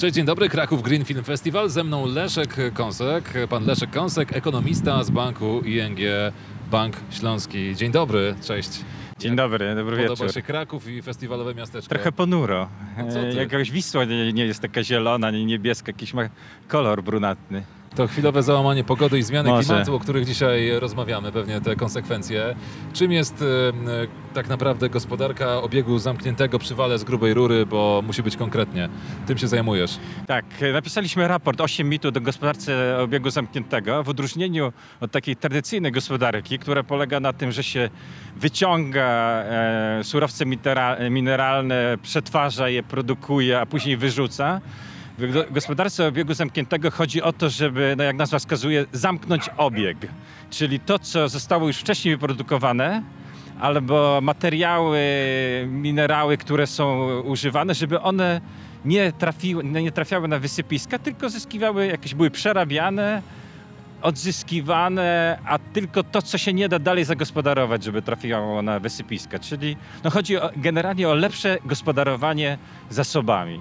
Cześć, dzień dobry, Kraków Green Film Festival. Ze mną Leszek Kąsek, pan Leszek Kąsek, ekonomista z banku ING Bank Śląski. Dzień dobry, cześć. Dzień dobry, dobry Podoba wieczór. się Kraków i festiwalowe miasteczko. Trochę ponuro. E, Jakaś Wisła nie, nie jest taka zielona, nie niebieska, jakiś ma kolor brunatny. To chwilowe załamanie pogody i zmiany Może. klimatu, o których dzisiaj rozmawiamy, pewnie te konsekwencje. Czym jest e, tak naprawdę gospodarka obiegu zamkniętego przy wale z grubej rury, bo musi być konkretnie. Tym się zajmujesz. Tak, napisaliśmy raport 8 mitów do gospodarce obiegu zamkniętego w odróżnieniu od takiej tradycyjnej gospodarki, która polega na tym, że się wyciąga e, surowce minera- mineralne, przetwarza je, produkuje, a później wyrzuca. W go- gospodarce obiegu zamkniętego chodzi o to, żeby, no jak nazwa wskazuje, zamknąć obieg. Czyli to, co zostało już wcześniej wyprodukowane, albo materiały, minerały, które są używane, żeby one nie, trafiły, nie trafiały na wysypiska, tylko zyskiwały, jakieś były przerabiane, odzyskiwane, a tylko to, co się nie da dalej zagospodarować, żeby trafiało na wysypiska. Czyli no chodzi o, generalnie o lepsze gospodarowanie zasobami.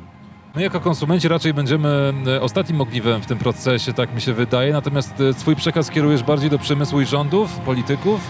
My jako konsumenci raczej będziemy e, ostatnim ogniwem w tym procesie, tak mi się wydaje. Natomiast e, swój przekaz kierujesz bardziej do przemysłu i rządów, polityków.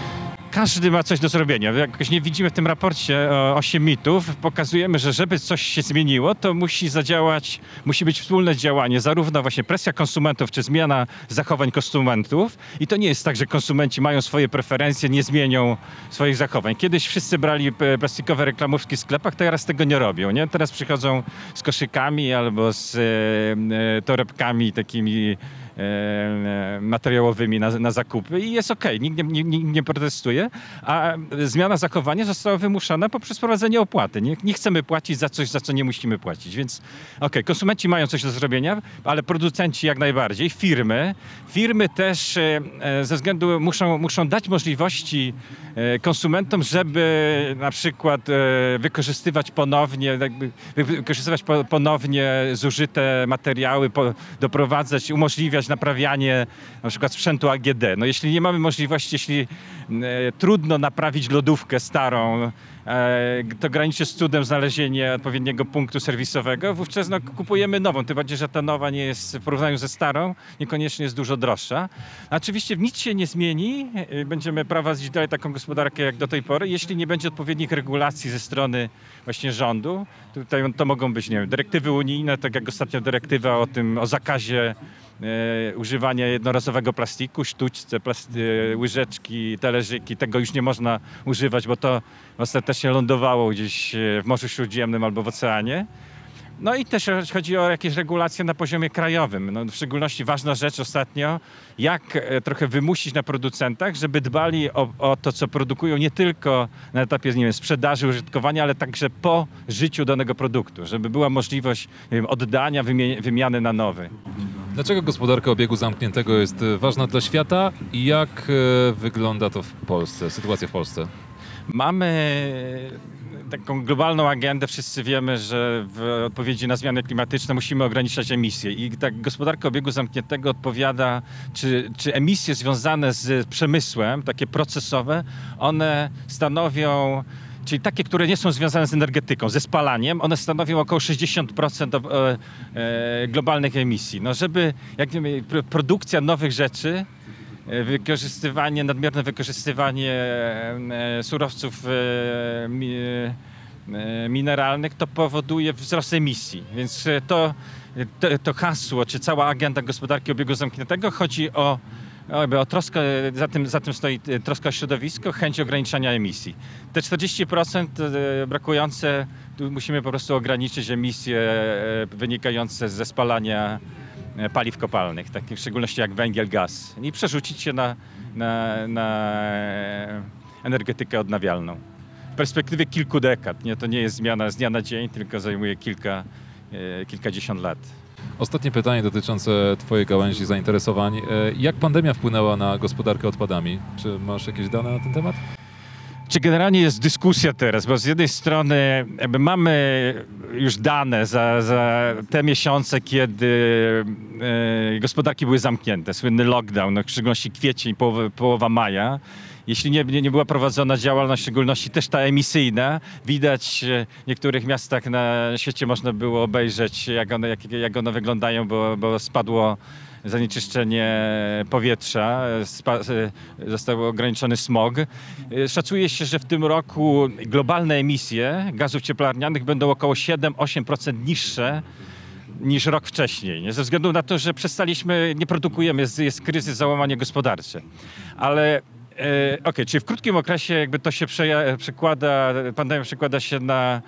Każdy ma coś do zrobienia. Jakoś nie widzimy w tym raporcie o 8 mitów. Pokazujemy, że żeby coś się zmieniło, to musi zadziałać, musi być wspólne działanie, zarówno właśnie presja konsumentów, czy zmiana zachowań konsumentów. I to nie jest tak, że konsumenci mają swoje preferencje, nie zmienią swoich zachowań. Kiedyś wszyscy brali e, plastikowe reklamówki w sklepach, teraz tego nie robią. Nie? Teraz przychodzą z koszykami albo z e, e, torebkami takimi e, materiałowymi na, na zakupy i jest okej, nikt, nie, nikt, nie protestuje, a zmiana zachowania została wymuszona poprzez wprowadzenie opłaty. Nie, nie chcemy płacić za coś, za co nie musimy płacić, więc okej, konsumenci mają coś do zrobienia, ale producenci jak najbardziej, firmy, firmy też e, e, ze względu muszą, muszą dać możliwości e, konsumentom, żeby na przykład e, wykorzystywać ponownie, wykorzystywać po, ponownie zużyte materiały, doprowadzać, umożliwiać naprawianie na przykład sprzętu AGD. No jeśli nie mamy możliwości, jeśli e, trudno naprawić lodówkę starą, e, to graniczy z cudem znalezienie odpowiedniego punktu serwisowego, wówczas no, kupujemy nową, tym bardziej, że ta nowa nie jest w porównaniu ze starą, niekoniecznie jest dużo droższa. Oczywiście nic się nie zmieni, e, będziemy prowadzić dalej taką gospodarkę jak do tej pory, jeśli nie będzie odpowiednich regulacji ze strony właśnie rządu. Tutaj to mogą być, nie wiem, dyrektywy unijne, tak jak ostatnio dyrektywa o tym, o zakazie e, używania jednorazowego plastiku, sztućce, plast- e, łyżeczki, talerzyki, tego już nie można używać, bo to ostatecznie lądowało gdzieś e, w Morzu Śródziemnym albo w oceanie. No i też chodzi o jakieś regulacje na poziomie krajowym. No, w szczególności ważna rzecz ostatnio, jak trochę wymusić na producentach, żeby dbali o, o to, co produkują nie tylko na etapie nie wiem, sprzedaży, użytkowania, ale także po życiu danego produktu, żeby była możliwość wiem, oddania, wymiany na nowy. Dlaczego gospodarka obiegu zamkniętego jest e, ważna dla świata i jak e, wygląda to w Polsce, sytuacja w Polsce? Mamy taką globalną agendę. Wszyscy wiemy, że w odpowiedzi na zmiany klimatyczne musimy ograniczać emisje. I tak gospodarka obiegu zamkniętego odpowiada, czy, czy emisje związane z przemysłem, takie procesowe, one stanowią Czyli takie, które nie są związane z energetyką, ze spalaniem, one stanowią około 60% ob- e, e, globalnych emisji. No żeby, jak wiemy, pr- produkcja nowych rzeczy e, wykorzystywanie, nadmierne wykorzystywanie surowców mi, mineralnych, to powoduje wzrost emisji. Więc to, to, to hasło, czy cała agenda gospodarki obiegu zamkniętego chodzi o, jakby o troskę, za tym, za tym stoi e, troska o środowisko, chęć ograniczania emisji. Te 40% e, brakujące, musimy po prostu ograniczyć emisje e, wynikające ze spalania paliw kopalnych, takich w szczególności jak węgiel, gaz i przerzucić się na, na, na energetykę odnawialną. W perspektywie kilku dekad, nie? to nie jest zmiana z dnia na dzień, tylko zajmuje kilka, kilkadziesiąt lat. Ostatnie pytanie dotyczące Twojej gałęzi zainteresowań. E, Jak pandemia wpłynęła na gospodarkę odpadami? Czy masz jakieś dane na ten temat? Czy generalnie jest dyskusja teraz, bo z jednej strony mamy już dane za, za te miesiące, kiedy e, gospodarki były zamknięte, słynny lockdown, no, w szczególności kwiecień, połowa, połowa maja jeśli nie, nie, nie była prowadzona działalność, w szczególności też ta emisyjna, widać w niektórych miastach na świecie można było obejrzeć, jak one, jak, jak one wyglądają, bo, bo spadło zanieczyszczenie powietrza, został ograniczony smog. Szacuje się, że w tym roku globalne emisje gazów cieplarnianych będą około 7-8% niższe niż rok wcześniej. Nie? Ze względu na to, że przestaliśmy, nie produkujemy, jest, jest kryzys, załamanie gospodarcze. Ale e, okej, czyli w krótkim okresie jakby to się przekłada, pandemia przekłada się na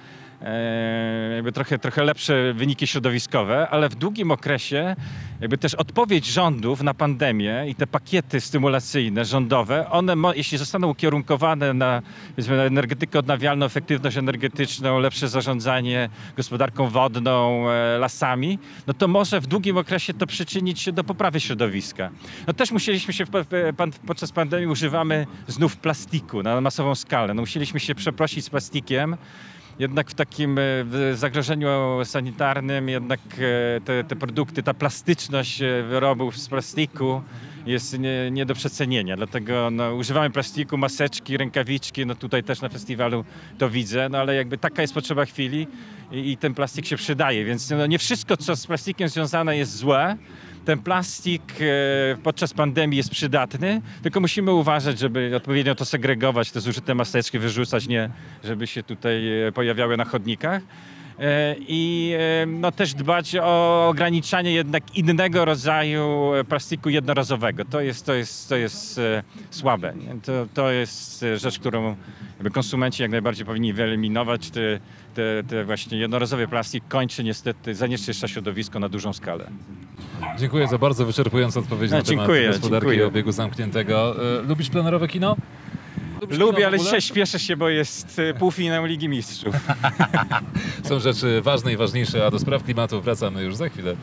jakby trochę, trochę lepsze wyniki środowiskowe, ale w długim okresie jakby też odpowiedź rządów na pandemię i te pakiety stymulacyjne rządowe, one jeśli zostaną ukierunkowane na, na energetykę odnawialną, efektywność energetyczną, lepsze zarządzanie gospodarką wodną, e, lasami, no to może w długim okresie to przyczynić się do poprawy środowiska. No też musieliśmy się, podczas pandemii używamy znów plastiku na masową skalę. No musieliśmy się przeprosić z plastikiem, jednak w takim e, zagrożeniu sanitarnym jednak e, te, te produkty, ta plastyczność e, wyrobów z plastiku jest nie, nie do przecenienia. Dlatego no, używamy plastiku, maseczki, rękawiczki, no tutaj też na festiwalu to widzę, no ale jakby taka jest potrzeba chwili i, i ten plastik się przydaje, więc no, nie wszystko, co z plastikiem związane jest złe, ten plastik e, podczas pandemii jest przydatny, tylko musimy uważać, żeby odpowiednio to segregować, te zużyte maseczki wyrzucać, nie żeby się tutaj e, pojawiały na chodnikach. E, I no, też dbać o ograniczanie jednak innego rodzaju plastiku jednorazowego. To jest, to jest, to jest słabe. To, to jest rzecz, którą konsumenci jak najbardziej powinni wyeliminować. Te, te, te właśnie jednorazowy plastik kończy niestety, zanieczyszcza środowisko na dużą skalę. Dziękuję za bardzo wyczerpującą odpowiedź No, na temat dziękuję, gospodarki dziękuję. i obiegu zamkniętego. E, Lubisz plenerowe kino? Lubisz Lubię, kino w ale ogóle? dzisiaj śpieszę się, bo jest e, półfinał Ligi Mistrzów. Są rzeczy ważne i ważniejsze, a do spraw klimatu wracamy już za chwilę.